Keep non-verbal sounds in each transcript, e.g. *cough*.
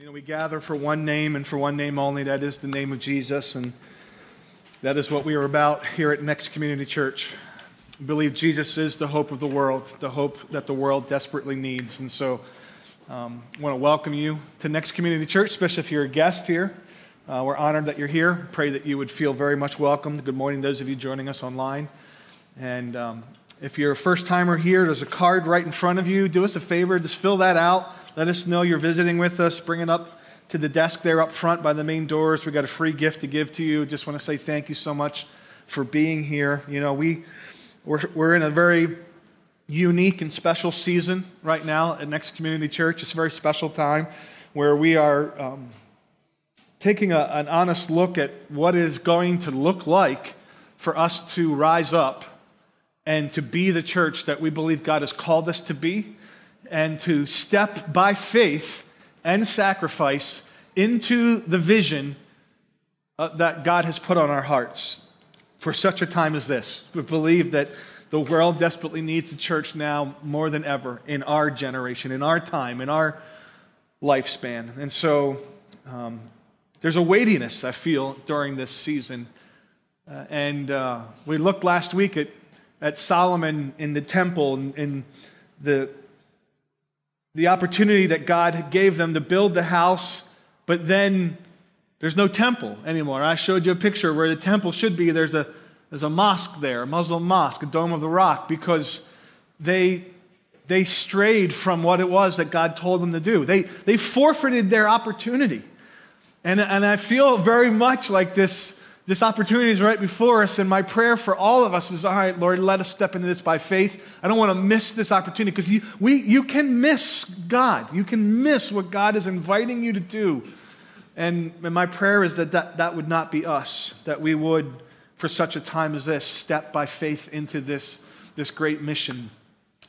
You know, we gather for one name and for one name only. That is the name of Jesus. And that is what we are about here at Next Community Church. We believe Jesus is the hope of the world, the hope that the world desperately needs. And so um, I want to welcome you to Next Community Church, especially if you're a guest here. Uh, we're honored that you're here. Pray that you would feel very much welcomed. Good morning, those of you joining us online. And um, if you're a first timer here, there's a card right in front of you. Do us a favor, just fill that out let us know you're visiting with us. Bring it up to the desk there up front by the main doors. We got a free gift to give to you. Just want to say thank you so much for being here. You know, we we're, we're in a very unique and special season right now at Next Community Church. It's a very special time where we are um, taking a, an honest look at what is going to look like for us to rise up and to be the church that we believe God has called us to be and to step by faith and sacrifice into the vision uh, that God has put on our hearts for such a time as this. We believe that the world desperately needs the church now more than ever in our generation, in our time, in our lifespan. And so um, there's a weightiness, I feel, during this season. Uh, and uh, we looked last week at, at Solomon in the temple and in the the opportunity that God gave them to build the house, but then there's no temple anymore. I showed you a picture where the temple should be. There's a, there's a mosque there, a Muslim mosque, a Dome of the Rock, because they, they strayed from what it was that God told them to do. They, they forfeited their opportunity. And, and I feel very much like this this opportunity is right before us, and my prayer for all of us is all right, Lord, let us step into this by faith. I don't want to miss this opportunity because you, we, you can miss God. You can miss what God is inviting you to do. And, and my prayer is that, that that would not be us, that we would, for such a time as this, step by faith into this, this great mission.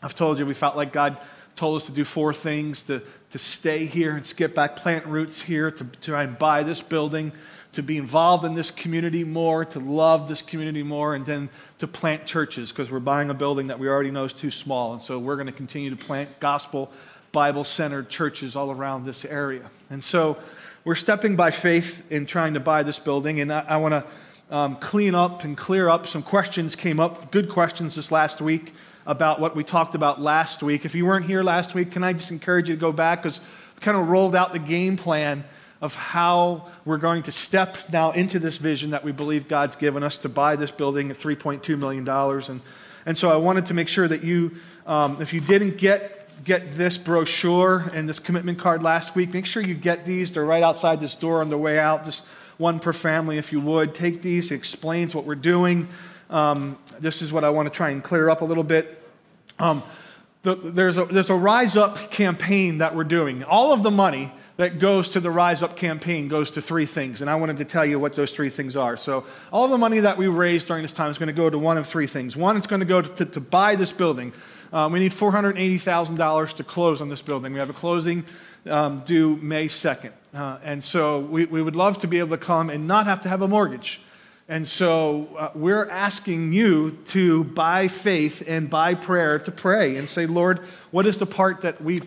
I've told you, we felt like God told us to do four things to, to stay here and skip back, plant roots here, to, to try and buy this building to be involved in this community more, to love this community more, and then to plant churches because we're buying a building that we already know is too small. And so we're going to continue to plant gospel, Bible centered churches all around this area. And so we're stepping by faith in trying to buy this building. And I, I want to um, clean up and clear up some questions came up, good questions this last week about what we talked about last week. If you weren't here last week, can I just encourage you to go back because we kind of rolled out the game plan of how we're going to step now into this vision that we believe God's given us to buy this building at $3.2 million. And, and so I wanted to make sure that you, um, if you didn't get get this brochure and this commitment card last week, make sure you get these. They're right outside this door on the way out, just one per family if you would. Take these, it explains what we're doing. Um, this is what I want to try and clear up a little bit. Um, the, there's, a, there's a Rise Up campaign that we're doing. All of the money that goes to the Rise Up campaign goes to three things, and I wanted to tell you what those three things are. So, all the money that we raise during this time is going to go to one of three things. One, it's going to go to, to, to buy this building. Um, we need $480,000 to close on this building. We have a closing um, due May 2nd. Uh, and so, we, we would love to be able to come and not have to have a mortgage. And so uh, we're asking you to, by faith and by prayer, to pray and say, Lord, what is the part that we,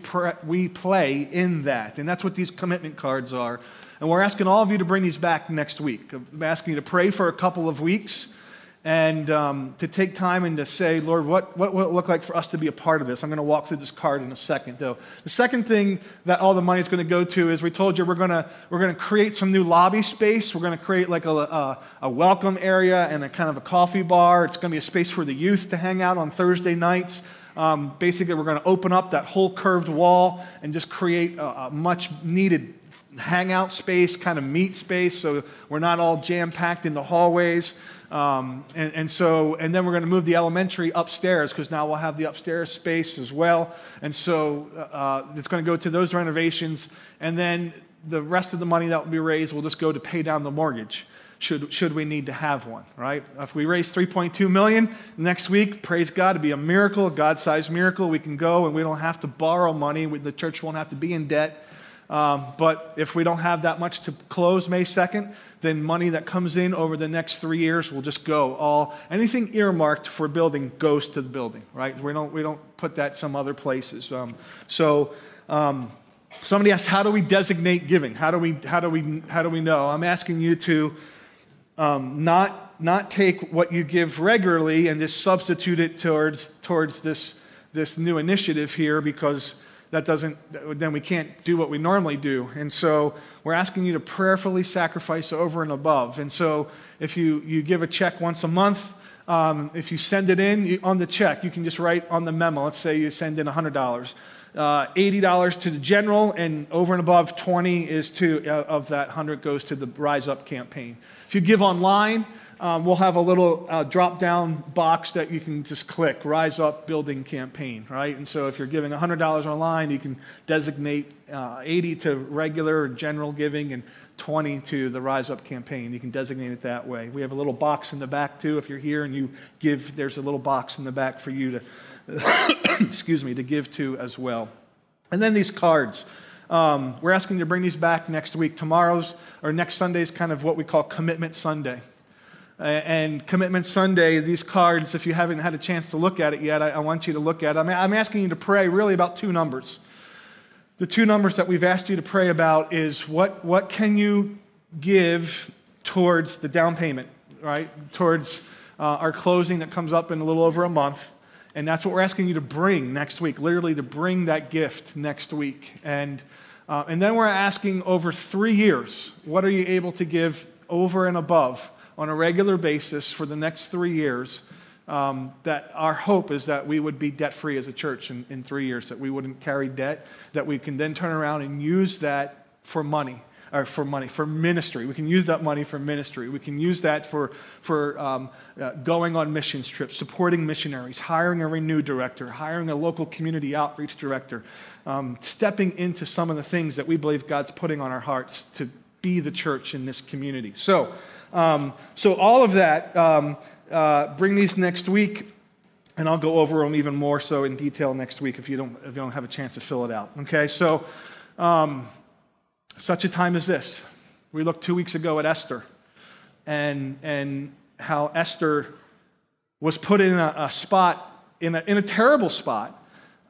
we play in that? And that's what these commitment cards are. And we're asking all of you to bring these back next week. I'm asking you to pray for a couple of weeks and um, to take time and to say, Lord, what, what will it look like for us to be a part of this? I'm going to walk through this card in a second, though. The second thing that all the money is going to go to is we told you we're going to, we're going to create some new lobby space. We're going to create like a, a, a welcome area and a kind of a coffee bar. It's going to be a space for the youth to hang out on Thursday nights. Um, basically, we're going to open up that whole curved wall and just create a, a much needed hangout space, kind of meet space, so we're not all jam packed in the hallways. Um, and, and, so, and then we're going to move the elementary upstairs because now we'll have the upstairs space as well. And so uh, it's going to go to those renovations. And then the rest of the money that will be raised will just go to pay down the mortgage. Should, should we need to have one, right? If we raise 3.2 million next week, praise God, to be a miracle, a God-sized miracle. We can go and we don't have to borrow money. The church won't have to be in debt. Um, but if we don't have that much to close May 2nd, then money that comes in over the next three years will just go. All anything earmarked for building goes to the building, right? We don't we don't put that some other places. Um, so um, somebody asked, how do we designate giving? How do we, how do we, how do we know? I'm asking you to um, not, not take what you give regularly and just substitute it towards, towards this, this new initiative here because that doesn't, then we can't do what we normally do. And so we're asking you to prayerfully sacrifice over and above. And so if you, you give a check once a month, um, if you send it in you, on the check, you can just write on the memo. Let's say you send in $100. Uh, $80 to the general, and over and above 20 is to, uh, of that 100 goes to the Rise Up campaign. If you give online, um, we'll have a little uh, drop down box that you can just click Rise Up Building Campaign, right? And so if you're giving $100 online, you can designate uh, 80 to regular or general giving and 20 to the Rise Up campaign. You can designate it that way. We have a little box in the back too. If you're here and you give, there's a little box in the back for you to, *coughs* excuse me, to give to as well. And then these cards. Um, we're asking you to bring these back next week. Tomorrow's or next Sunday is kind of what we call Commitment Sunday. And Commitment Sunday, these cards, if you haven't had a chance to look at it yet, I, I want you to look at it. I'm, I'm asking you to pray really about two numbers. The two numbers that we've asked you to pray about is what, what can you give towards the down payment, right? Towards uh, our closing that comes up in a little over a month. And that's what we're asking you to bring next week, literally to bring that gift next week. And, uh, and then we're asking over three years, what are you able to give over and above on a regular basis for the next three years um, that our hope is that we would be debt free as a church in, in three years, that we wouldn't carry debt, that we can then turn around and use that for money or for money, for ministry. We can use that money for ministry. We can use that for, for um, uh, going on missions trips, supporting missionaries, hiring a renew director, hiring a local community outreach director, um, stepping into some of the things that we believe God's putting on our hearts to be the church in this community. So, um, so all of that. Um, uh, bring these next week, and I'll go over them even more so in detail next week if you don't, if you don't have a chance to fill it out. Okay, so um, such a time as this. We looked two weeks ago at Esther and, and how Esther was put in a, a spot, in a, in a terrible spot.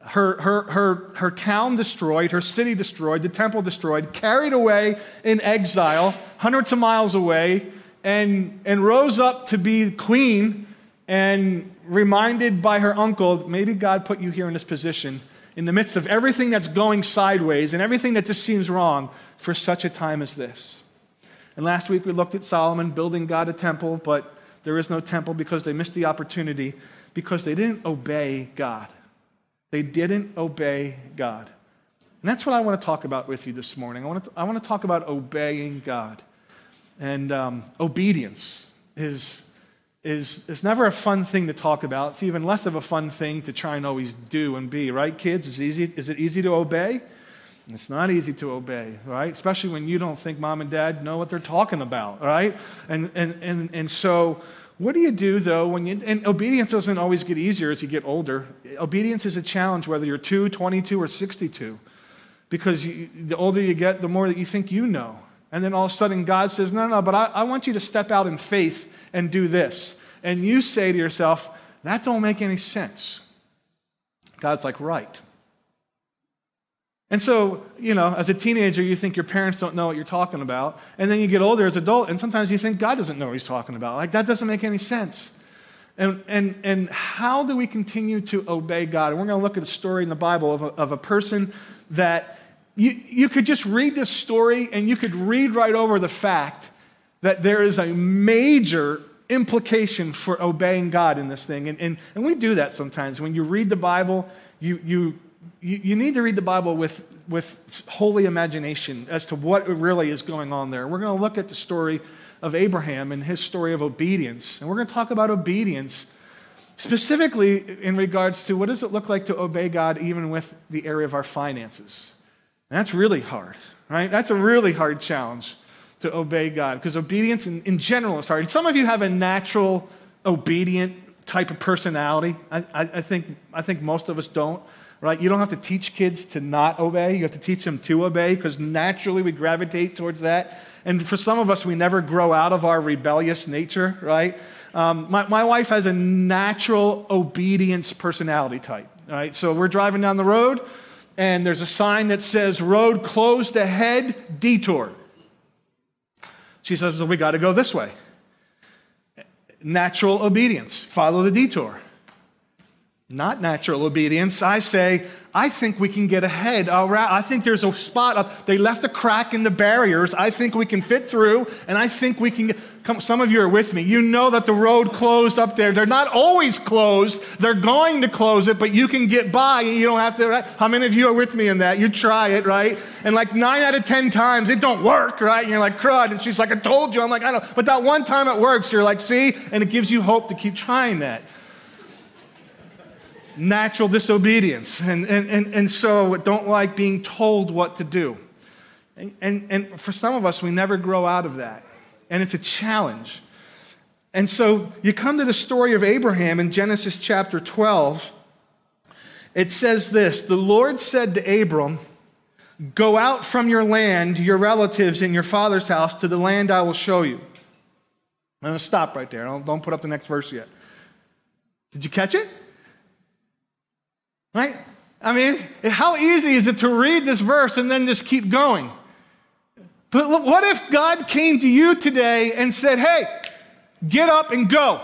Her, her, her, her town destroyed, her city destroyed, the temple destroyed, carried away in exile, hundreds of miles away, and, and rose up to be queen and reminded by her uncle, maybe God put you here in this position in the midst of everything that's going sideways and everything that just seems wrong for such a time as this. And last week we looked at Solomon building God a temple, but there is no temple because they missed the opportunity because they didn't obey God. They didn't obey God. And that's what I want to talk about with you this morning. I want to, I want to talk about obeying God. And um, obedience is, is, is never a fun thing to talk about. It's even less of a fun thing to try and always do and be, right, kids? Is, easy, is it easy to obey? It's not easy to obey, right? Especially when you don't think mom and dad know what they're talking about, right? And, and, and, and so, what do you do though when you, and obedience doesn't always get easier as you get older. Obedience is a challenge whether you're 2, 22, or 62. Because you, the older you get, the more that you think you know. And then all of a sudden, God says, No, no, no! but I, I want you to step out in faith and do this. And you say to yourself, That don't make any sense. God's like, Right. And so, you know, as a teenager, you think your parents don't know what you're talking about. And then you get older as an adult, and sometimes you think God doesn't know what he's talking about. Like, that doesn't make any sense. And, and, and how do we continue to obey God? And we're going to look at a story in the Bible of a, of a person that you, you could just read this story and you could read right over the fact that there is a major implication for obeying God in this thing. And, and, and we do that sometimes. When you read the Bible, you, you, you, need to read the Bible with, with holy imagination as to what really is going on there. We're going to look at the story of Abraham and his story of obedience. And we're going to talk about obedience specifically in regards to what does it look like to obey God even with the area of our finances. And that's really hard, right? That's a really hard challenge to obey God because obedience in, in general is hard. Some of you have a natural obedient type of personality. I, I, I, think, I think most of us don't, right? You don't have to teach kids to not obey, you have to teach them to obey because naturally we gravitate towards that. And for some of us, we never grow out of our rebellious nature, right? Um, my, my wife has a natural obedience personality type, right? So we're driving down the road and there's a sign that says, Road closed ahead, detour. She says, well, We got to go this way. Natural obedience, follow the detour. Not natural obedience. I say, I think we can get ahead. I think there's a spot up. They left a crack in the barriers. I think we can fit through, and I think we can get. Come, some of you are with me. You know that the road closed up there. They're not always closed. They're going to close it, but you can get by and you don't have to. Right? How many of you are with me in that? You try it, right? And like nine out of ten times, it don't work, right? And you're like, crud. And she's like, I told you. I'm like, I know. But that one time it works. You're like, see? And it gives you hope to keep trying that natural disobedience. And, and, and, and so don't like being told what to do. And, and, and for some of us, we never grow out of that and it's a challenge. And so you come to the story of Abraham in Genesis chapter 12. It says this The Lord said to Abram, Go out from your land, your relatives, and your father's house to the land I will show you. I'm going to stop right there. Don't, don't put up the next verse yet. Did you catch it? Right? I mean, how easy is it to read this verse and then just keep going? But what if God came to you today and said, hey, get up and go?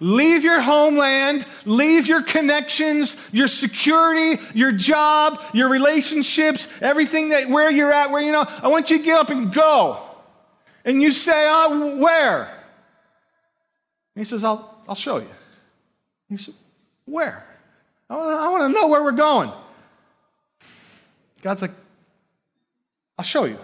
Leave your homeland, leave your connections, your security, your job, your relationships, everything that where you're at, where you know, I want you to get up and go. And you say, oh, where? And he says, I'll, I'll show you. He said, Where? I want, I want to know where we're going. God's like, I'll show you.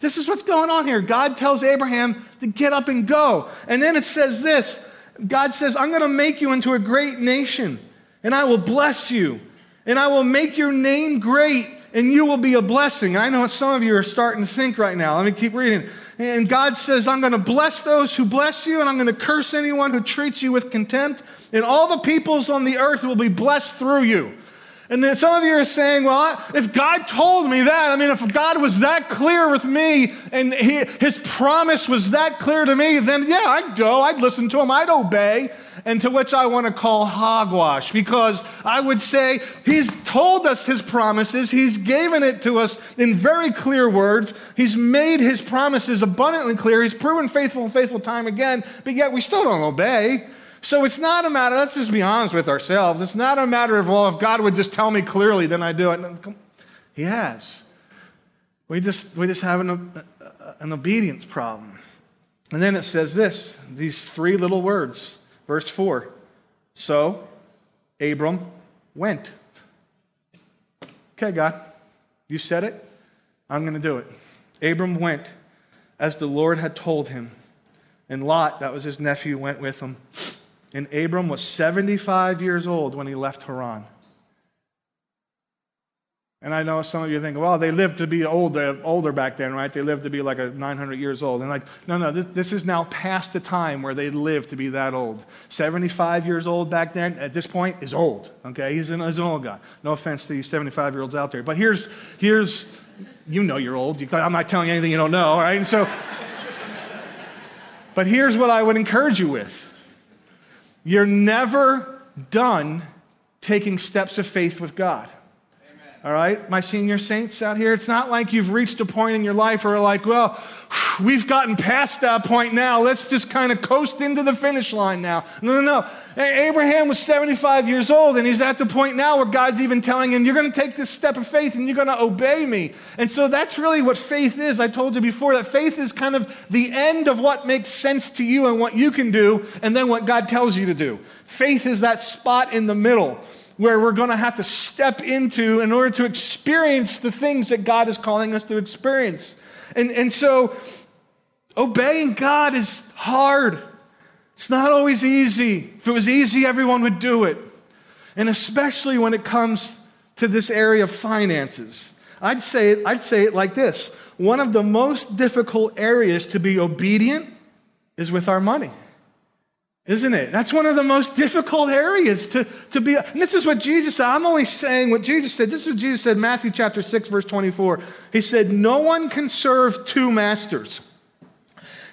This is what's going on here. God tells Abraham to get up and go. And then it says this God says, I'm going to make you into a great nation, and I will bless you, and I will make your name great, and you will be a blessing. I know some of you are starting to think right now. Let me keep reading. And God says, I'm going to bless those who bless you, and I'm going to curse anyone who treats you with contempt, and all the peoples on the earth will be blessed through you. And then some of you are saying, well, if God told me that, I mean, if God was that clear with me and he, his promise was that clear to me, then yeah, I'd go, I'd listen to him, I'd obey. And to which I want to call hogwash because I would say he's told us his promises, he's given it to us in very clear words, he's made his promises abundantly clear, he's proven faithful and faithful time again, but yet we still don't obey. So it's not a matter, let's just be honest with ourselves. It's not a matter of, well, if God would just tell me clearly, then I do it. He has. We just, we just have an, an obedience problem. And then it says this these three little words, verse 4. So Abram went. Okay, God, you said it. I'm going to do it. Abram went as the Lord had told him. And Lot, that was his nephew, went with him. And Abram was 75 years old when he left Haran. And I know some of you think, well, they lived to be older, older back then, right? They lived to be like a 900 years old. And like, no, no, this, this is now past the time where they lived to be that old. 75 years old back then, at this point, is old. Okay, he's an, he's an old guy. No offense to you 75 year olds out there. But here's, here's, you know you're old. You, I'm not telling you anything you don't know, all right? And so, *laughs* but here's what I would encourage you with you're never done taking steps of faith with God. All right, my senior saints out here, it's not like you've reached a point in your life where like, well, we've gotten past that point now. Let's just kind of coast into the finish line now. No, no, no. Abraham was 75 years old, and he's at the point now where God's even telling him, You're going to take this step of faith and you're going to obey me. And so that's really what faith is. I told you before that faith is kind of the end of what makes sense to you and what you can do, and then what God tells you to do. Faith is that spot in the middle where we're going to have to step into in order to experience the things that God is calling us to experience. And, and so, obeying God is hard. It's not always easy. If it was easy, everyone would do it. And especially when it comes to this area of finances. I'd say it, I'd say it like this one of the most difficult areas to be obedient is with our money isn't it? That's one of the most difficult areas to, to be. And this is what Jesus said. I'm only saying what Jesus said. This is what Jesus said, Matthew chapter 6, verse 24. He said, No one can serve two masters,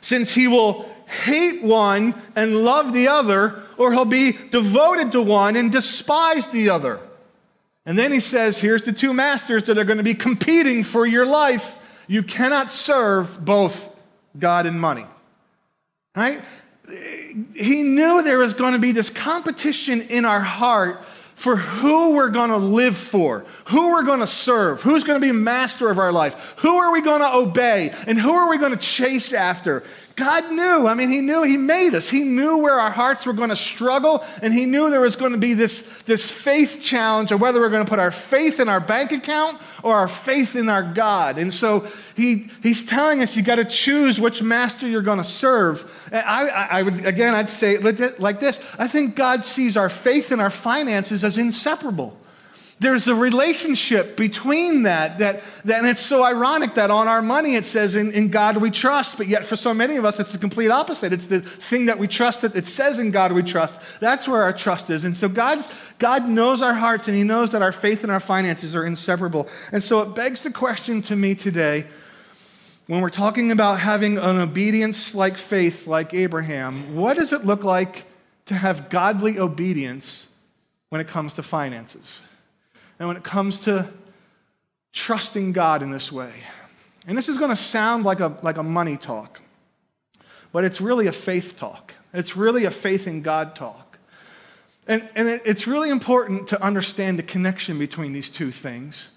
since he will hate one and love the other, or he'll be devoted to one and despise the other. And then he says, here's the two masters that are going to be competing for your life. You cannot serve both God and money. Right? He knew there was going to be this competition in our heart for who we're going to live for, who we're going to serve, who's going to be master of our life, who are we going to obey, and who are we going to chase after. God knew. I mean, He knew He made us. He knew where our hearts were going to struggle, and He knew there was going to be this, this faith challenge of whether we're going to put our faith in our bank account or our faith in our God. And so he, He's telling us you got to choose which master you're going to serve. And I, I would, again, I'd say like this I think God sees our faith and our finances as inseparable. There's a relationship between that, that, that, and it's so ironic that on our money it says, in, in God we trust, but yet for so many of us it's the complete opposite. It's the thing that we trust that it says in God we trust. That's where our trust is. And so God's, God knows our hearts and He knows that our faith and our finances are inseparable. And so it begs the question to me today when we're talking about having an obedience like faith, like Abraham, what does it look like to have godly obedience when it comes to finances? And when it comes to trusting God in this way. And this is going to sound like a, like a money talk, but it's really a faith talk. It's really a faith in God talk. And, and it, it's really important to understand the connection between these two things.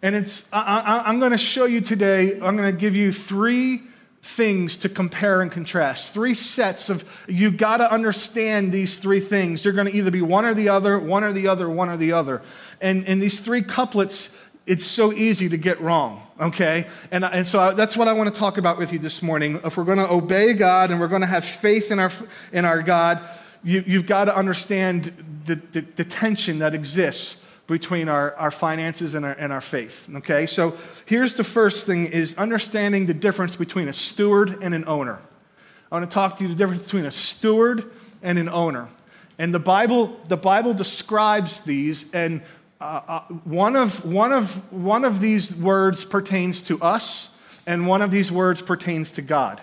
And it's, I, am going to show you today, I'm going to give you three things to compare and contrast. Three sets of, you got to understand these three things. You're going to either be one or the other, one or the other, one or the other. And, and these three couplets, it's so easy to get wrong, okay? And, and so I, that's what I want to talk about with you this morning. If we're going to obey God and we're going to have faith in our, in our God, you, you've got to understand the, the, the tension that exists between our, our finances and our, and our faith okay? So here's the first thing is understanding the difference between a steward and an owner. I want to talk to you the difference between a steward and an owner. And the bible the bible describes these and uh, uh, one, of, one, of, one of these words pertains to us and one of these words pertains to god.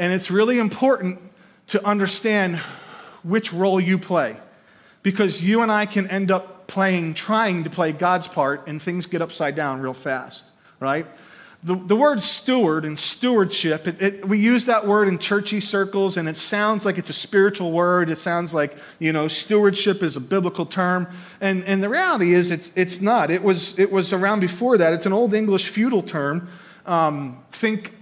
And it's really important to understand which role you play because you and i can end up playing, trying to play God's part, and things get upside down real fast, right? The, the word steward and stewardship, it, it, we use that word in churchy circles, and it sounds like it's a spiritual word. It sounds like, you know, stewardship is a biblical term. And, and the reality is, it's, it's not. It was, it was around before that. It's an Old English feudal term. Um, think,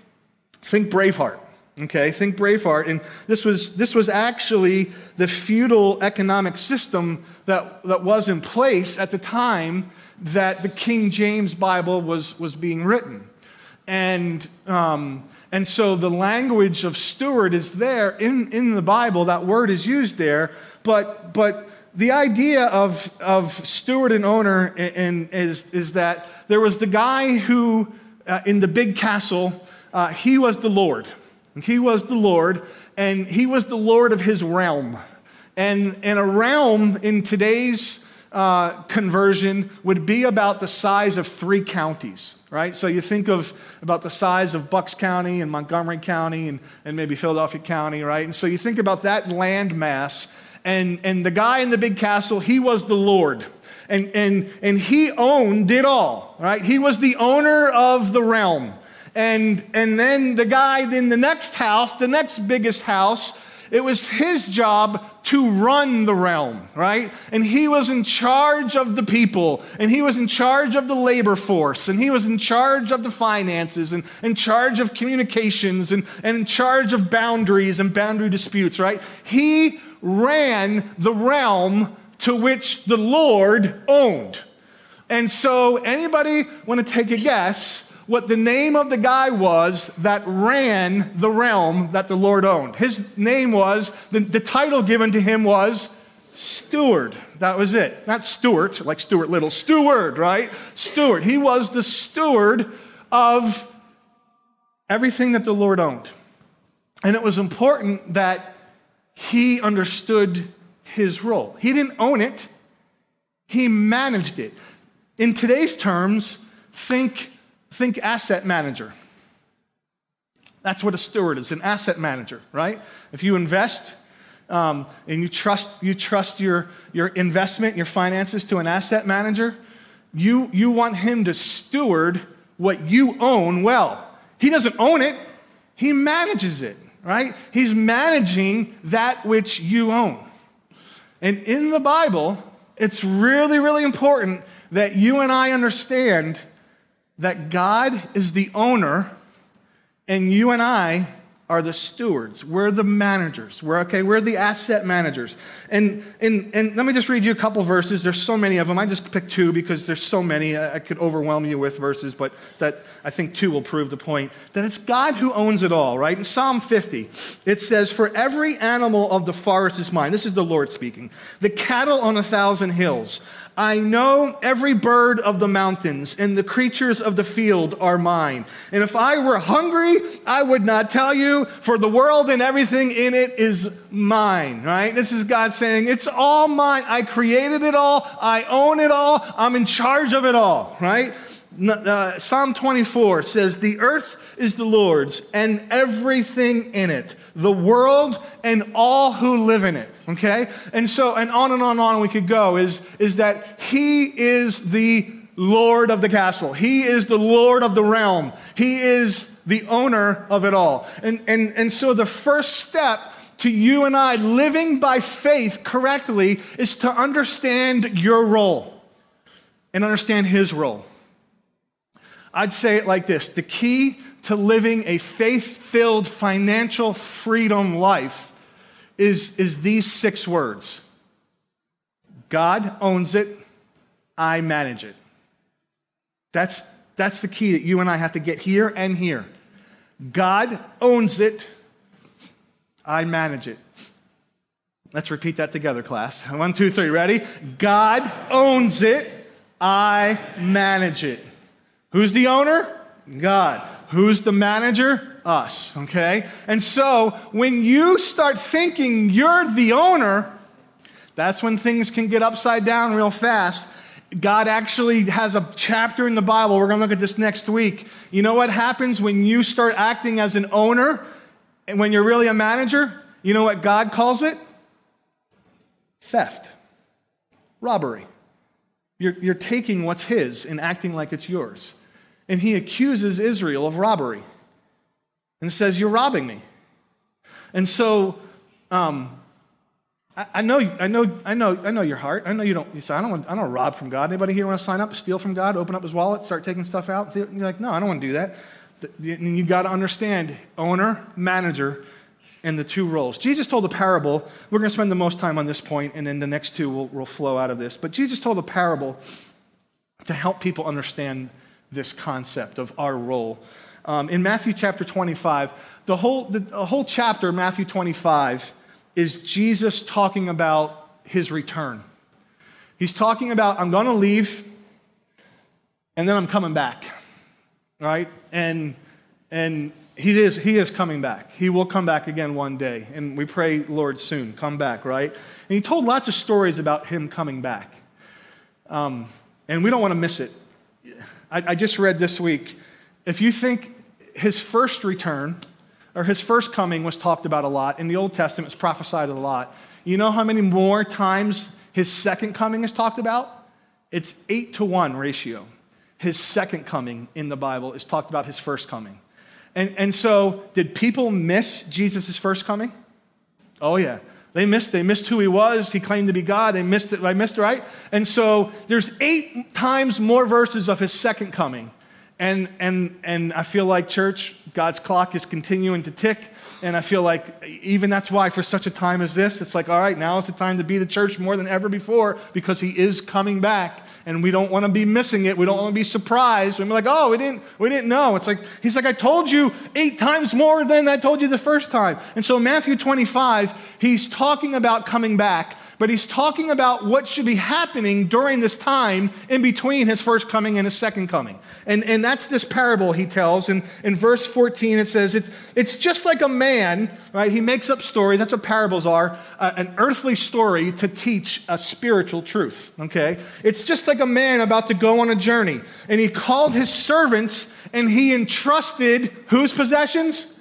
think Braveheart. Okay, think Braveheart. And this was, this was actually the feudal economic system that, that was in place at the time that the King James Bible was, was being written. And, um, and so the language of steward is there in, in the Bible, that word is used there, but, but the idea of, of steward and owner in, in, is, is that there was the guy who, uh, in the big castle, uh, he was the Lord. He was the Lord, and he was the Lord of his realm. And, and a realm in today's uh, conversion would be about the size of three counties, right? So you think of about the size of Bucks County and Montgomery County and, and maybe Philadelphia County, right? And so you think about that land mass, and, and the guy in the big castle, he was the Lord. And, and, and he owned it all, right? He was the owner of the realm. And, and then the guy in the next house, the next biggest house, it was his job to run the realm, right? And he was in charge of the people, and he was in charge of the labor force, and he was in charge of the finances, and in charge of communications, and, and in charge of boundaries and boundary disputes, right? He ran the realm to which the Lord owned. And so, anybody want to take a guess? What the name of the guy was that ran the realm that the Lord owned. His name was, the, the title given to him was steward. That was it. Not Stuart, like Stuart Little, steward, right? Steward. He was the steward of everything that the Lord owned. And it was important that he understood his role. He didn't own it, he managed it. In today's terms, think Think asset manager. That's what a steward is an asset manager, right? If you invest, um, and you trust, you trust your, your investment, your finances to an asset manager, you, you want him to steward what you own well. He doesn't own it, he manages it, right? He's managing that which you own. And in the Bible, it's really, really important that you and I understand that God is the owner and you and I are the stewards. We're the managers. We're okay. We're the asset managers. And, and, and let me just read you a couple verses. There's so many of them. I just picked two because there's so many. I could overwhelm you with verses, but that I think two will prove the point that it's God who owns it all, right? In Psalm 50, it says, For every animal of the forest is mine. This is the Lord speaking. The cattle on a thousand hills. I know every bird of the mountains, and the creatures of the field are mine. And if I were hungry, I would not tell you, for the world and everything in it is mine, right? This is God saying, It's all mine. I created it all. I own it all. I'm in charge of it all, right? Uh, Psalm 24 says, The earth is the Lord's and everything in it the world and all who live in it. Okay? And so, and on and on and on we could go is, is that he is the Lord of the castle. He is the Lord of the realm. He is the owner of it all. And, and, and so the first step to you and I living by faith correctly is to understand your role and understand his role. I'd say it like this the key to living a faith filled financial freedom life is, is these six words God owns it, I manage it. That's, that's the key that you and I have to get here and here. God owns it, I manage it. Let's repeat that together, class. One, two, three, ready? God owns it, I manage it. Who's the owner? God. Who's the manager? Us, okay? And so when you start thinking you're the owner, that's when things can get upside down real fast. God actually has a chapter in the Bible. We're going to look at this next week. You know what happens when you start acting as an owner and when you're really a manager? You know what God calls it? Theft, robbery. You're, you're taking what's His and acting like it's yours and he accuses Israel of robbery and says, You're robbing me. And so, um, I, know, I know, I know, I know your heart. I know you don't. You say, I don't want, I don't rob from God. Anybody here want to sign up, steal from God, open up his wallet, start taking stuff out? And You're like, no, I don't want to do that. And you got to understand owner, manager, and the two roles. Jesus told a parable. We're going to spend the most time on this point, and then the next two will, will flow out of this. But Jesus told a parable to help people understand this concept of our role. Um, in Matthew chapter 25, the whole, the, the whole chapter, Matthew 25, is Jesus talking about his return. He's talking about, I'm going to leave, and then I'm coming back, right? And, and he is, he is coming back. He will come back again one day. And we pray, Lord, soon, come back, right? And he told lots of stories about him coming back. Um, and we don't want to miss it. I, I just read this week if you think his first return or his first coming was talked about a lot, in the Old Testament it's prophesied a lot. You know how many more times his second coming is talked about? It's eight to one ratio. His second coming in the Bible is talked about his first coming. And, and so, did people miss Jesus' first coming? Oh, yeah. They missed, they missed who he was. He claimed to be God. They missed it. I missed it, right? And so there's eight times more verses of his second coming. And, and, and I feel like, church, God's clock is continuing to tick. And I feel like even that's why, for such a time as this, it's like, all right, now is the time to be the church more than ever before because he is coming back. And we don't want to be missing it. We don't want to be surprised. We're like, oh, we didn't, we didn't know. It's like, he's like, I told you eight times more than I told you the first time. And so, Matthew 25, he's talking about coming back but he's talking about what should be happening during this time in between his first coming and his second coming. And, and that's this parable he tells. And in verse 14, it says, it's, it's just like a man, right? He makes up stories. That's what parables are uh, an earthly story to teach a spiritual truth, okay? It's just like a man about to go on a journey. And he called his servants and he entrusted whose possessions?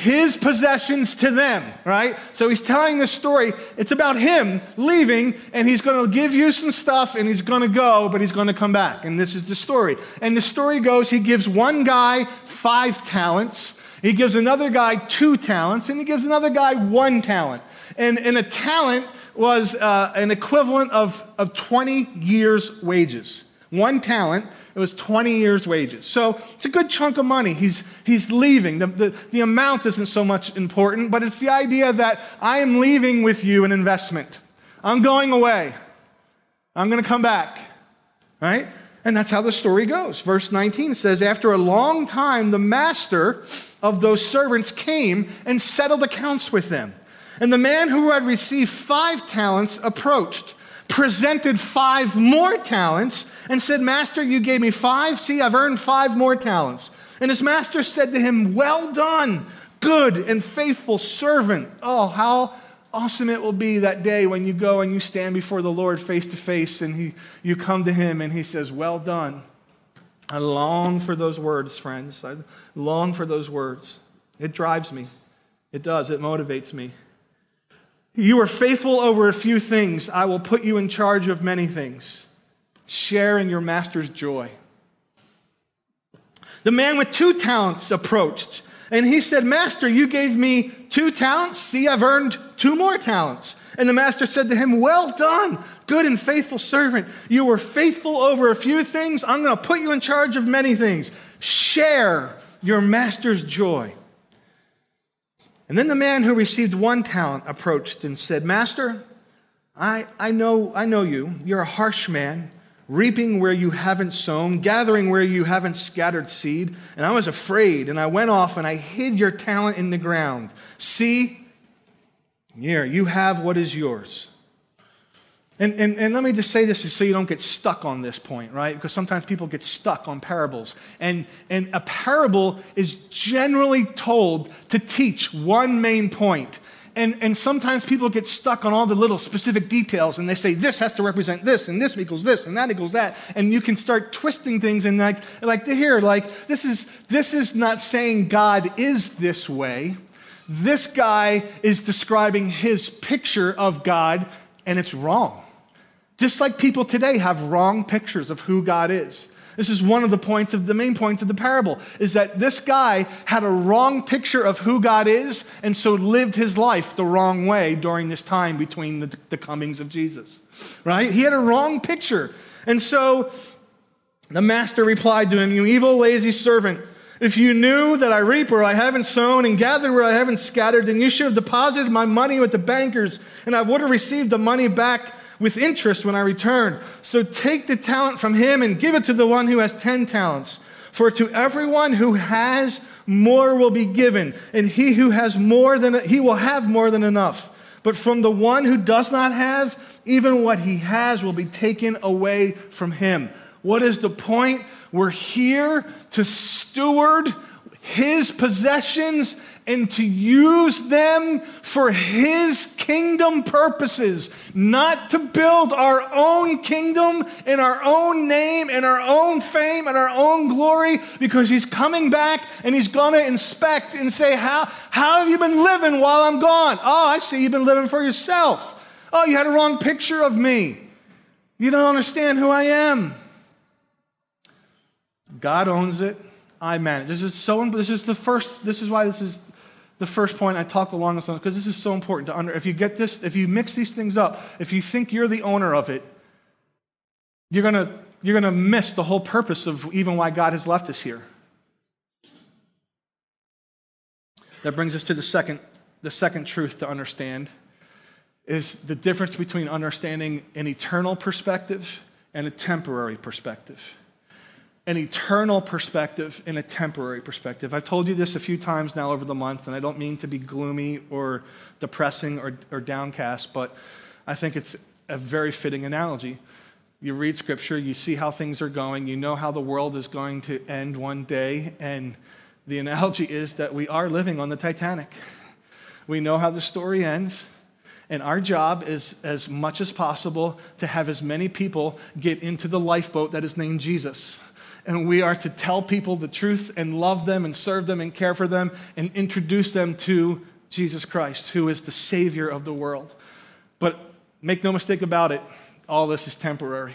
His possessions to them, right? So he's telling this story. It's about him leaving, and he's going to give you some stuff, and he's going to go, but he's going to come back. And this is the story. And the story goes he gives one guy five talents, he gives another guy two talents, and he gives another guy one talent. And, and a talent was uh, an equivalent of, of 20 years' wages. One talent, it was 20 years' wages. So it's a good chunk of money. He's, he's leaving. The, the, the amount isn't so much important, but it's the idea that I am leaving with you an investment. I'm going away. I'm going to come back. Right? And that's how the story goes. Verse 19 says, After a long time, the master of those servants came and settled accounts with them. And the man who had received five talents approached presented five more talents and said, Master, you gave me five. See, I've earned five more talents. And his master said to him, Well done, good and faithful servant. Oh, how awesome it will be that day when you go and you stand before the Lord face to face and he, you come to him and he says, Well done. I long for those words, friends. I long for those words. It drives me. It does. It motivates me. You are faithful over a few things. I will put you in charge of many things. Share in your master's joy. The man with two talents approached, and he said, Master, you gave me two talents. See, I've earned two more talents. And the master said to him, Well done, good and faithful servant. You were faithful over a few things. I'm going to put you in charge of many things. Share your master's joy. And then the man who received one talent approached and said, Master, I, I, know, I know you. You're a harsh man, reaping where you haven't sown, gathering where you haven't scattered seed. And I was afraid, and I went off and I hid your talent in the ground. See, here, you have what is yours. And, and, and let me just say this so you don't get stuck on this point, right? Because sometimes people get stuck on parables. And, and a parable is generally told to teach one main point. And, and sometimes people get stuck on all the little specific details and they say this has to represent this and this equals this and that equals that. And you can start twisting things and like, like to hear, like, this is, this is not saying God is this way. This guy is describing his picture of God and it's wrong. Just like people today have wrong pictures of who God is. This is one of the points of the main points of the parable is that this guy had a wrong picture of who God is and so lived his life the wrong way during this time between the, the comings of Jesus. Right? He had a wrong picture. And so the master replied to him, You evil, lazy servant. If you knew that I reap where I haven't sown and gather where I haven't scattered, then you should have deposited my money with the bankers, and I would have received the money back with interest when I return. So take the talent from him and give it to the one who has 10 talents. For to everyone who has, more will be given, and he who has more than, he will have more than enough. But from the one who does not have, even what he has will be taken away from him. What is the point? We're here to steward his possessions and to use them for His kingdom purposes, not to build our own kingdom in our own name and our own fame and our own glory, because He's coming back and He's going to inspect and say, how, how have you been living while I'm gone? Oh, I see you've been living for yourself. Oh, you had a wrong picture of me. You don't understand who I am. God owns it. I manage. This is so. This is the first. This is why this is the first point I talked the longest on because this is so important to under. If you get this, if you mix these things up, if you think you're the owner of it, you're gonna you're gonna miss the whole purpose of even why God has left us here. That brings us to the second the second truth to understand is the difference between understanding an eternal perspective and a temporary perspective an eternal perspective and a temporary perspective. I've told you this a few times now over the months, and I don't mean to be gloomy or depressing or, or downcast, but I think it's a very fitting analogy. You read scripture, you see how things are going, you know how the world is going to end one day, and the analogy is that we are living on the Titanic. We know how the story ends. And our job is, as much as possible, to have as many people get into the lifeboat that is named Jesus and we are to tell people the truth and love them and serve them and care for them and introduce them to Jesus Christ, who is the Savior of the world. But make no mistake about it, all this is temporary.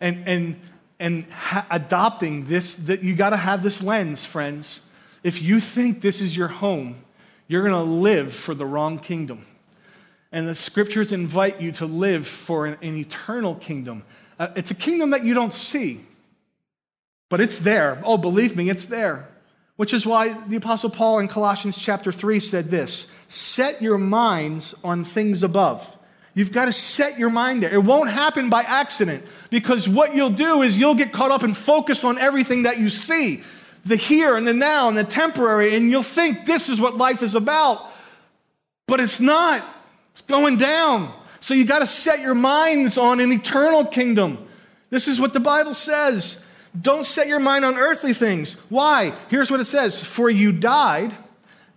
And, and, and ha- adopting this, that you got to have this lens, friends. If you think this is your home, you're going to live for the wrong kingdom. And the scriptures invite you to live for an, an eternal kingdom. Uh, it's a kingdom that you don't see, but it's there. Oh, believe me, it's there. Which is why the Apostle Paul in Colossians chapter 3 said this Set your minds on things above. You've got to set your mind there. It won't happen by accident because what you'll do is you'll get caught up and focus on everything that you see the here and the now and the temporary, and you'll think this is what life is about. But it's not. It's going down. So you got to set your minds on an eternal kingdom. This is what the Bible says. Don't set your mind on earthly things. Why? Here's what it says For you died,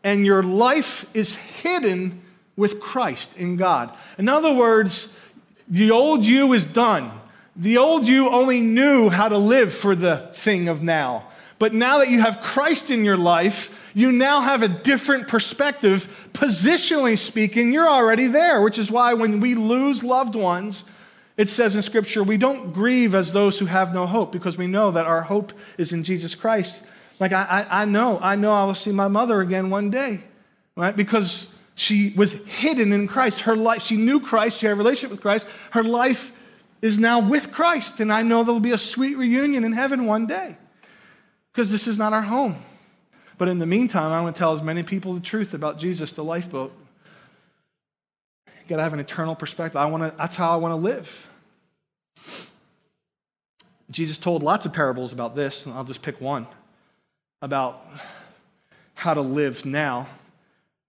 and your life is hidden with Christ in God. In other words, the old you is done. The old you only knew how to live for the thing of now. But now that you have Christ in your life, you now have a different perspective. Positionally speaking, you're already there, which is why when we lose loved ones, it says in Scripture, we don't grieve as those who have no hope because we know that our hope is in Jesus Christ. Like, I, I, I know, I know I will see my mother again one day, right? Because she was hidden in Christ. Her life, she knew Christ, she had a relationship with Christ. Her life is now with Christ, and I know there will be a sweet reunion in heaven one day because this is not our home. But in the meantime, I want to tell as many people the truth about Jesus, the lifeboat. You got to have an eternal perspective. I want to, that's how I want to live. Jesus told lots of parables about this, and I'll just pick one about how to live now.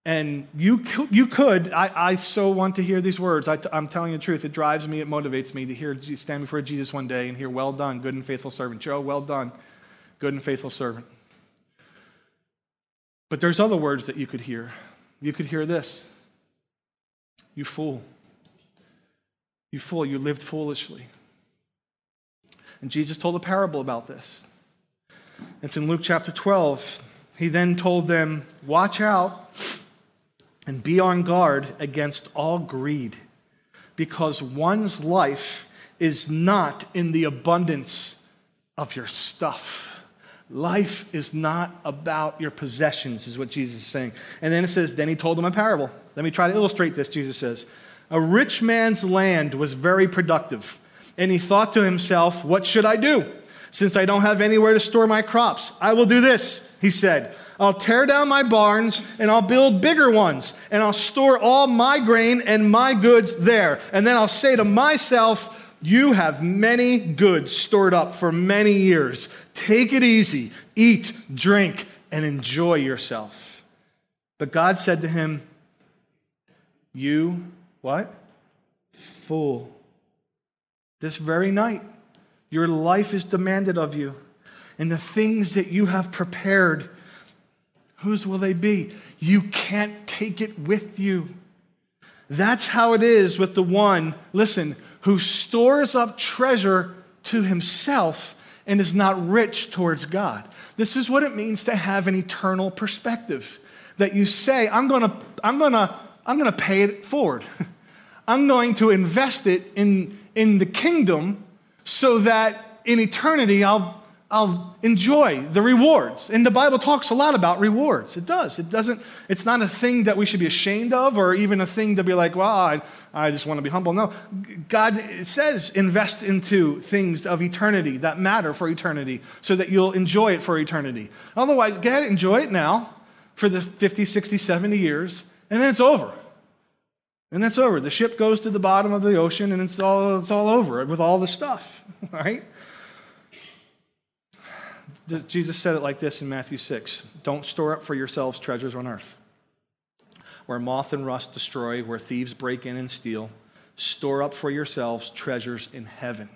And you, you could, I, I so want to hear these words. I, am telling you the truth. It drives me, it motivates me to hear stand before Jesus one day and hear, Well done, good and faithful servant. Joe, well done good and faithful servant. But there's other words that you could hear. You could hear this You fool. You fool, you lived foolishly. And Jesus told a parable about this. It's in Luke chapter 12. He then told them, Watch out and be on guard against all greed, because one's life is not in the abundance of your stuff. Life is not about your possessions, is what Jesus is saying. And then it says, then he told them a parable. Let me try to illustrate this, Jesus says. A rich man's land was very productive, and he thought to himself, What should I do? Since I don't have anywhere to store my crops, I will do this, he said. I'll tear down my barns and I'll build bigger ones, and I'll store all my grain and my goods there. And then I'll say to myself, you have many goods stored up for many years. Take it easy, eat, drink, and enjoy yourself. But God said to him, You, what? Fool. This very night, your life is demanded of you. And the things that you have prepared, whose will they be? You can't take it with you. That's how it is with the one, listen, who stores up treasure to himself and is not rich towards God. This is what it means to have an eternal perspective. That you say, I'm gonna, I'm gonna, I'm gonna pay it forward. *laughs* I'm going to invest it in, in the kingdom so that in eternity I'll I'll enjoy the rewards. And the Bible talks a lot about rewards. It does. It doesn't, it's not a thing that we should be ashamed of or even a thing to be like, well, I, I just want to be humble. No. God says invest into things of eternity that matter for eternity so that you'll enjoy it for eternity. Otherwise, go ahead enjoy it now for the 50, 60, 70 years, and then it's over. And that's over. The ship goes to the bottom of the ocean and it's all, it's all over with all the stuff, *laughs* right? Jesus said it like this in Matthew 6 Don't store up for yourselves treasures on earth, where moth and rust destroy, where thieves break in and steal. Store up for yourselves treasures in heaven,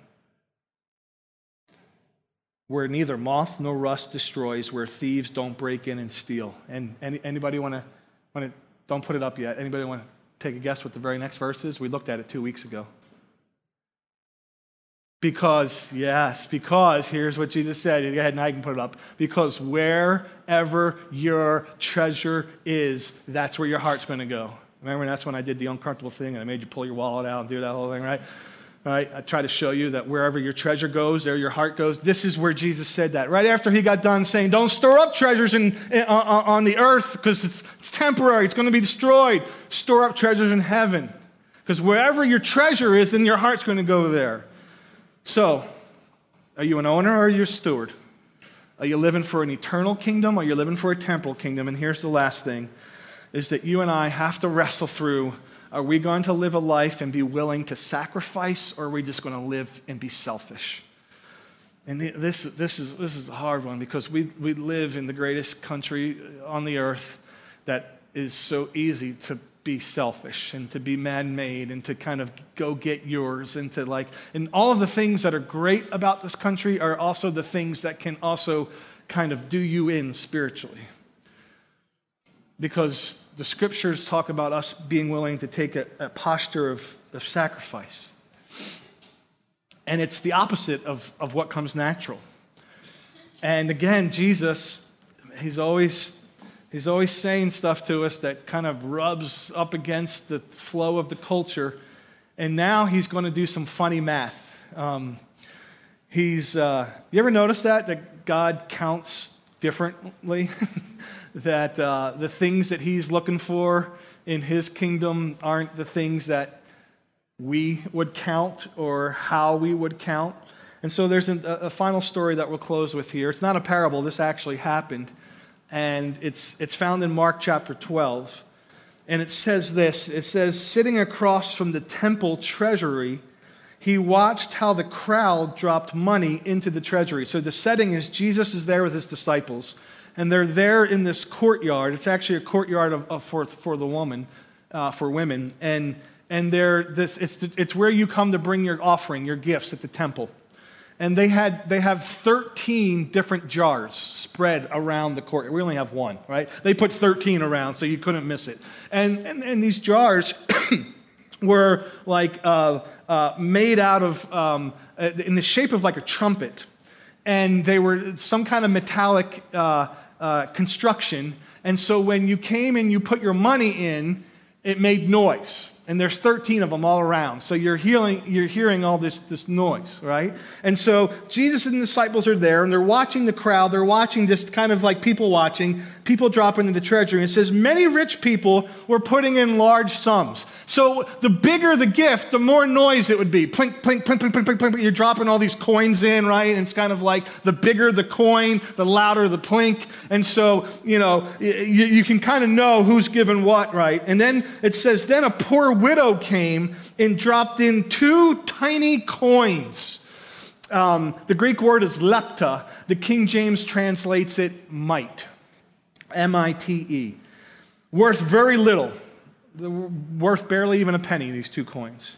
where neither moth nor rust destroys, where thieves don't break in and steal. And any, anybody want to, want to, don't put it up yet. Anybody want to take a guess what the very next verse is? We looked at it two weeks ago. Because, yes, because here's what Jesus said. Go ahead, now I can put it up. Because wherever your treasure is, that's where your heart's going to go. Remember, that's when I did the uncomfortable thing and I made you pull your wallet out and do that whole thing, right? Right? I try to show you that wherever your treasure goes, there your heart goes. This is where Jesus said that. Right after he got done saying, Don't store up treasures in, in on, on the earth because it's, it's temporary, it's going to be destroyed. Store up treasures in heaven. Because wherever your treasure is, then your heart's going to go there. So, are you an owner or are you a steward? Are you living for an eternal kingdom or are you living for a temporal kingdom? And here's the last thing is that you and I have to wrestle through are we going to live a life and be willing to sacrifice or are we just going to live and be selfish? And this, this, is, this is a hard one because we, we live in the greatest country on the earth that is so easy to be selfish and to be man made and to kind of go get yours and to like, and all of the things that are great about this country are also the things that can also kind of do you in spiritually. Because the scriptures talk about us being willing to take a, a posture of, of sacrifice. And it's the opposite of, of what comes natural. And again, Jesus, he's always He's always saying stuff to us that kind of rubs up against the flow of the culture. And now he's going to do some funny math. Um, he's, uh, you ever notice that? That God counts differently? *laughs* that uh, the things that he's looking for in his kingdom aren't the things that we would count or how we would count. And so there's a, a final story that we'll close with here. It's not a parable, this actually happened and it's, it's found in Mark chapter 12. And it says this it says, sitting across from the temple treasury, he watched how the crowd dropped money into the treasury. So the setting is Jesus is there with his disciples, and they're there in this courtyard. It's actually a courtyard of, of for, for the woman, uh, for women. And, and they're this, it's, it's where you come to bring your offering, your gifts at the temple. And they had they have 13 different jars spread around the court. We only have one right? They put 13 around so you couldn't miss it. And and, and these jars *coughs* were like uh, uh, made out of um, uh, in the shape of like a trumpet. And they were some kind of metallic uh, uh, construction. And so when you came and you put your money in it made noise and there's 13 of them all around. So you're hearing, you're hearing all this, this noise, right? And so Jesus and the disciples are there and they're watching the crowd. They're watching just kind of like people watching, people dropping into the treasury. And it says, many rich people were putting in large sums. So the bigger the gift, the more noise it would be. Plink, plink, plink, plink, plink, plink, plink. You're dropping all these coins in, right? And it's kind of like the bigger the coin, the louder the plink. And so, you know, you, you can kind of know who's given what, right? And then it says, then a poor widow came and dropped in two tiny coins. Um, the Greek word is lepta. The King James translates it mite. M I T E. Worth very little. Worth barely even a penny, these two coins.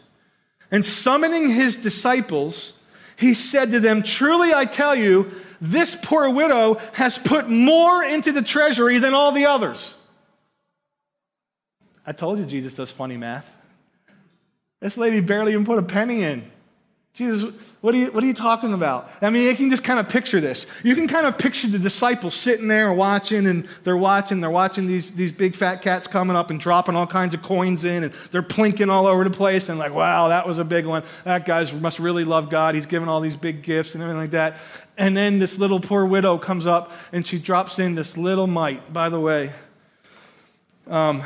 And summoning his disciples, he said to them, Truly I tell you, this poor widow has put more into the treasury than all the others. I told you Jesus does funny math. This lady barely even put a penny in. Jesus, what are, you, what are you talking about? I mean, you can just kind of picture this. You can kind of picture the disciples sitting there watching, and they're watching, they're watching these, these big fat cats coming up and dropping all kinds of coins in, and they're plinking all over the place, and like, wow, that was a big one. That guy must really love God. He's giving all these big gifts and everything like that. And then this little poor widow comes up, and she drops in this little mite. By the way, um,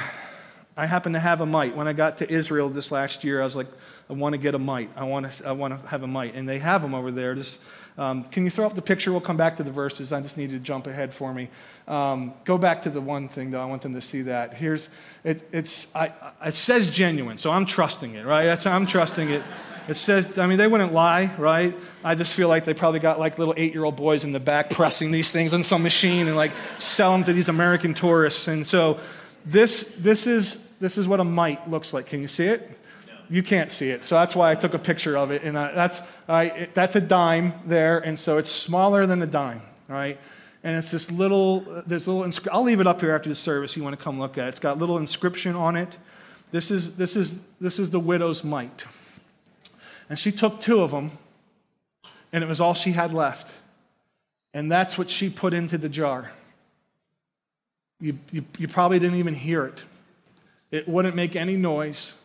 I happen to have a mite. When I got to Israel this last year, I was like, I want to get a mite. I want to, I want to have a mite. And they have them over there. Just, um, can you throw up the picture? We'll come back to the verses. I just need to jump ahead for me. Um, go back to the one thing, though. I want them to see that. Here's, it, it's, I, it says genuine, so I'm trusting it, right? That's, I'm trusting it. It says, I mean, they wouldn't lie, right? I just feel like they probably got like little eight year old boys in the back pressing these things on some machine and like sell them to these American tourists. And so this, this is this is what a mite looks like. Can you see it? No. You can't see it. So that's why I took a picture of it. And I, that's, I, it, that's a dime there. And so it's smaller than a dime, right? And it's this little, there's a little, I'll leave it up here after the service. You want to come look at it. It's got a little inscription on it. This is, this is, this is the widow's mite. And she took two of them and it was all she had left. And that's what she put into the jar. You, you, you probably didn't even hear it, it wouldn't make any noise.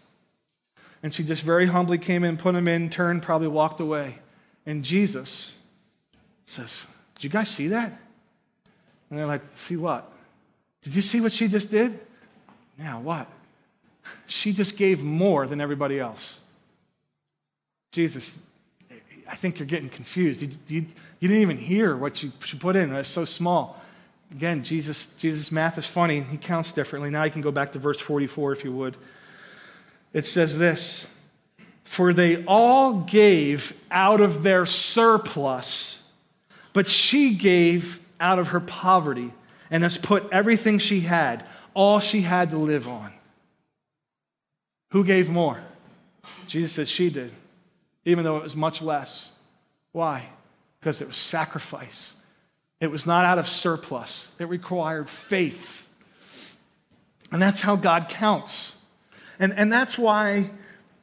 And she just very humbly came in, put them in, turned, probably walked away. And Jesus says, Did you guys see that? And they're like, See what? Did you see what she just did? Now, what? *laughs* She just gave more than everybody else. Jesus, I think you're getting confused. You, you, you didn't even hear what she, she put in. It's so small. Again, Jesus, Jesus' math is funny. He counts differently. Now you can go back to verse 44 if you would. It says this For they all gave out of their surplus, but she gave out of her poverty and has put everything she had, all she had to live on. Who gave more? Jesus said she did, even though it was much less. Why? Because it was sacrifice. It was not out of surplus, it required faith. And that's how God counts. And, and that's why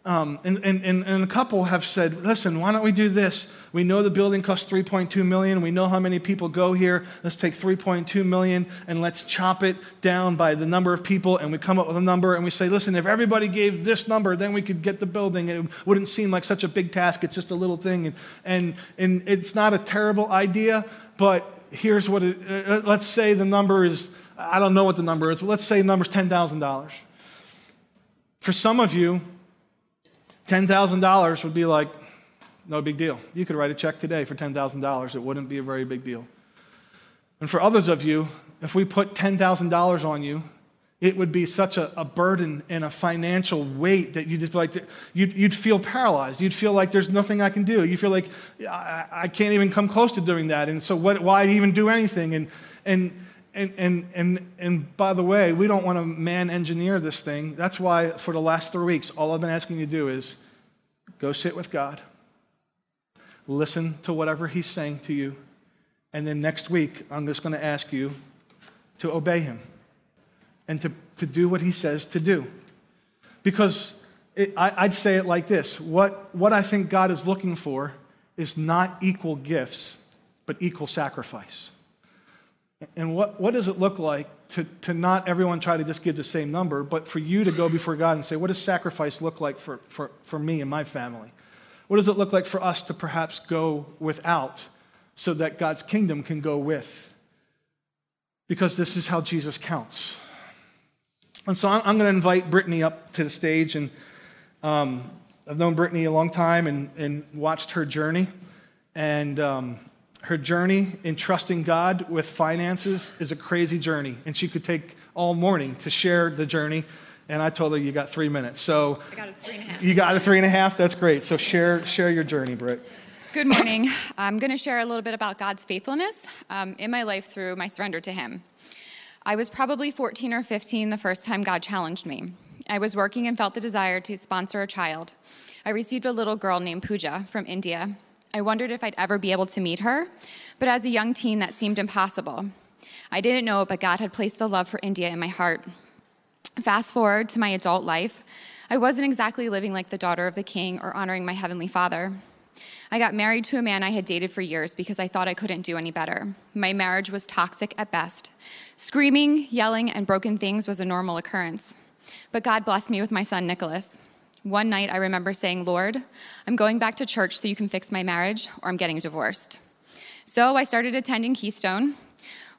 um, and, and, and a couple have said, listen, why don't we do this? We know the building costs 3.2 million. We know how many people go here. Let's take 3.2 million and let's chop it down by the number of people. And we come up with a number and we say, listen, if everybody gave this number, then we could get the building. It wouldn't seem like such a big task. It's just a little thing. And, and, and it's not a terrible idea, but here's what it, uh, let's say the number is, I don't know what the number is, but let's say the number is $10,000. For some of you, $10,000 would be like, no big deal. You could write a check today for $10,000. It wouldn't be a very big deal. And for others of you, if we put $10,000 on you, it would be such a, a, burden and a financial weight that you'd just be like, you'd, you'd feel paralyzed. You'd feel like there's nothing I can do. You feel like I, I can't even come close to doing that. And so what, why even do anything? And, and, and, and, and, and by the way, we don't want to man engineer this thing. That's why, for the last three weeks, all I've been asking you to do is go sit with God, listen to whatever He's saying to you, and then next week, I'm just going to ask you to obey Him and to, to do what He says to do. Because it, I, I'd say it like this what, what I think God is looking for is not equal gifts, but equal sacrifice. And what, what does it look like to, to not everyone try to just give the same number, but for you to go before God and say, what does sacrifice look like for, for, for me and my family? What does it look like for us to perhaps go without so that God's kingdom can go with? Because this is how Jesus counts. And so I'm, I'm going to invite Brittany up to the stage. And um, I've known Brittany a long time and, and watched her journey. And um, her journey in trusting God with finances is a crazy journey, and she could take all morning to share the journey. And I told her you got three minutes. So I got a three and a half. You got a three and a half. That's great. So share share your journey, Britt. Good morning. I'm going to share a little bit about God's faithfulness um, in my life through my surrender to Him. I was probably 14 or 15 the first time God challenged me. I was working and felt the desire to sponsor a child. I received a little girl named Pooja from India I wondered if I'd ever be able to meet her, but as a young teen, that seemed impossible. I didn't know, but God had placed a love for India in my heart. Fast forward to my adult life, I wasn't exactly living like the daughter of the king or honoring my heavenly father. I got married to a man I had dated for years because I thought I couldn't do any better. My marriage was toxic at best. Screaming, yelling, and broken things was a normal occurrence. But God blessed me with my son, Nicholas. One night, I remember saying, Lord, I'm going back to church so you can fix my marriage, or I'm getting divorced. So I started attending Keystone.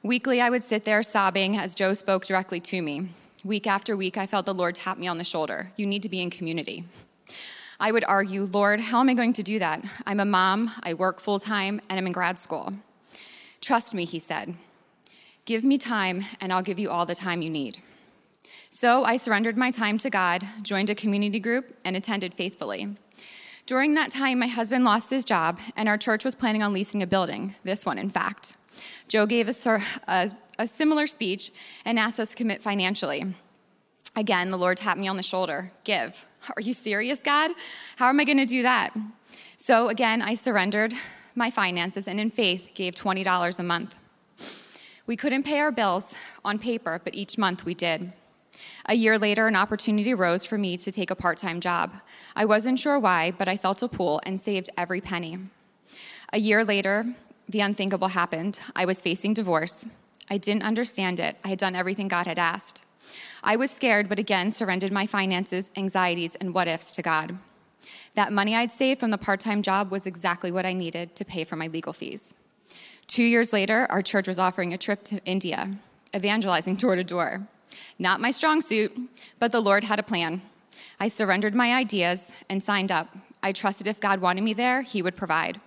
Weekly, I would sit there sobbing as Joe spoke directly to me. Week after week, I felt the Lord tap me on the shoulder. You need to be in community. I would argue, Lord, how am I going to do that? I'm a mom, I work full time, and I'm in grad school. Trust me, he said. Give me time, and I'll give you all the time you need. So I surrendered my time to God, joined a community group, and attended faithfully. During that time, my husband lost his job, and our church was planning on leasing a building, this one, in fact. Joe gave us a, a, a similar speech and asked us to commit financially. Again, the Lord tapped me on the shoulder Give. Are you serious, God? How am I going to do that? So again, I surrendered my finances and in faith gave $20 a month. We couldn't pay our bills on paper, but each month we did. A year later, an opportunity arose for me to take a part time job. I wasn't sure why, but I felt a pull and saved every penny. A year later, the unthinkable happened. I was facing divorce. I didn't understand it. I had done everything God had asked. I was scared, but again surrendered my finances, anxieties, and what ifs to God. That money I'd saved from the part time job was exactly what I needed to pay for my legal fees. Two years later, our church was offering a trip to India, evangelizing *laughs* door to door. Not my strong suit, but the Lord had a plan. I surrendered my ideas and signed up. I trusted if God wanted me there, He would provide.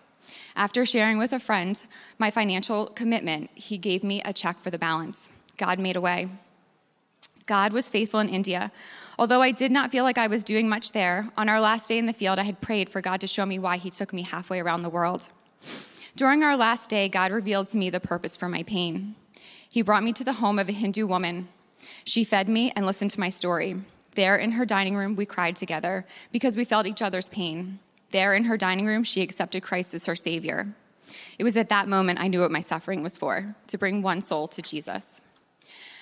After sharing with a friend my financial commitment, he gave me a check for the balance. God made a way. God was faithful in India. Although I did not feel like I was doing much there, on our last day in the field, I had prayed for God to show me why He took me halfway around the world. During our last day, God revealed to me the purpose for my pain. He brought me to the home of a Hindu woman. She fed me and listened to my story. There in her dining room, we cried together because we felt each other's pain. There in her dining room, she accepted Christ as her Savior. It was at that moment I knew what my suffering was for to bring one soul to Jesus.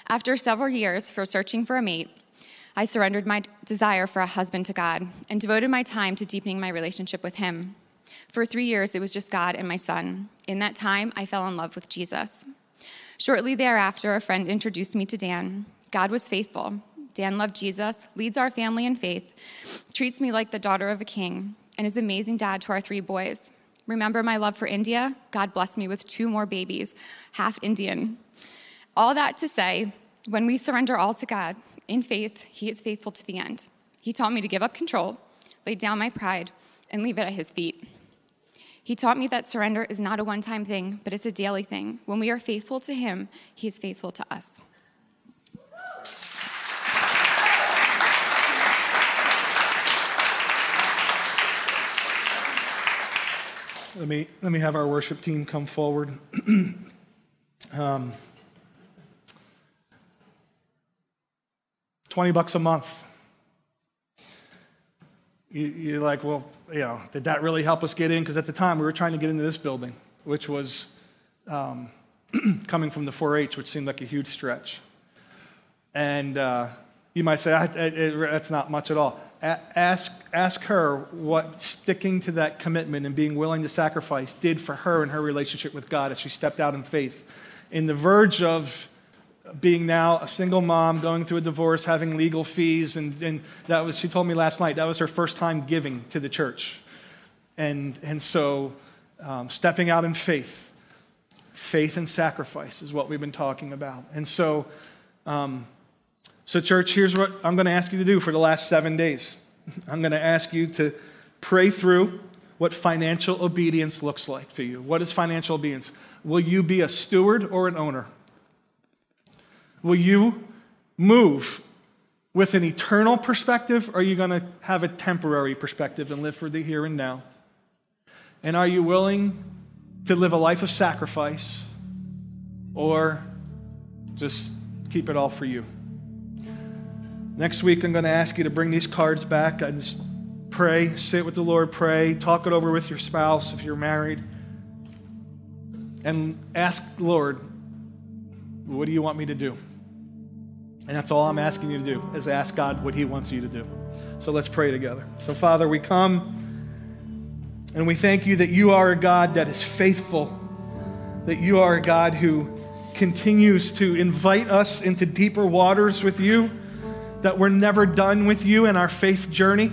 After several years for searching for a mate, I surrendered my desire for a husband to God and devoted my time to deepening my relationship with Him. For three years, it was just God and my son. In that time, I fell in love with Jesus. Shortly thereafter, a friend introduced me to Dan. God was faithful. Dan loved Jesus, leads our family in faith, treats me like the daughter of a king, and is amazing dad to our three boys. Remember my love for India? God blessed me with two more babies, half Indian. All that to say, when we surrender all to God in faith, He is faithful to the end. He taught me to give up control, lay down my pride, and leave it at His feet. He taught me that surrender is not a one time thing, but it's a daily thing. When we are faithful to Him, He is faithful to us. Let me, let me have our worship team come forward. *clears throat* um, 20 bucks a month. You, are like, well, you know, did that really help us get in? Because at the time we were trying to get into this building, which was um, *clears throat* coming from the 4 H, which seemed like a huge stretch. And uh, you might say, I, it, it, that's not much at all ask, ask her what sticking to that commitment and being willing to sacrifice did for her and her relationship with God as she stepped out in faith. In the verge of being now a single mom, going through a divorce, having legal fees, and, and that was, she told me last night, that was her first time giving to the church. And, and so, um, stepping out in faith, faith and sacrifice is what we've been talking about. And so, um, so, church, here's what I'm going to ask you to do for the last seven days. I'm going to ask you to pray through what financial obedience looks like for you. What is financial obedience? Will you be a steward or an owner? Will you move with an eternal perspective, or are you going to have a temporary perspective and live for the here and now? And are you willing to live a life of sacrifice or just keep it all for you? Next week, I'm going to ask you to bring these cards back. I just pray, sit with the Lord, pray, talk it over with your spouse if you're married, and ask the Lord, what do you want me to do? And that's all I'm asking you to do, is ask God what He wants you to do. So let's pray together. So, Father, we come and we thank you that you are a God that is faithful, that you are a God who continues to invite us into deeper waters with you that we're never done with you in our faith journey.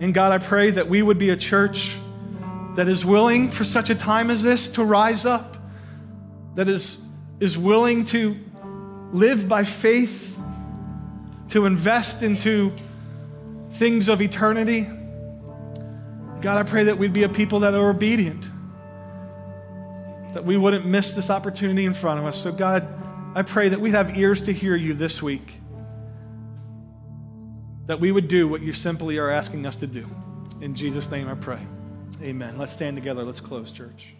And God, I pray that we would be a church that is willing for such a time as this to rise up, that is, is willing to live by faith, to invest into things of eternity. God, I pray that we'd be a people that are obedient, that we wouldn't miss this opportunity in front of us. So, God, I pray that we'd have ears to hear you this week that we would do what you simply are asking us to do. In Jesus' name I pray. Amen. Let's stand together. Let's close, church.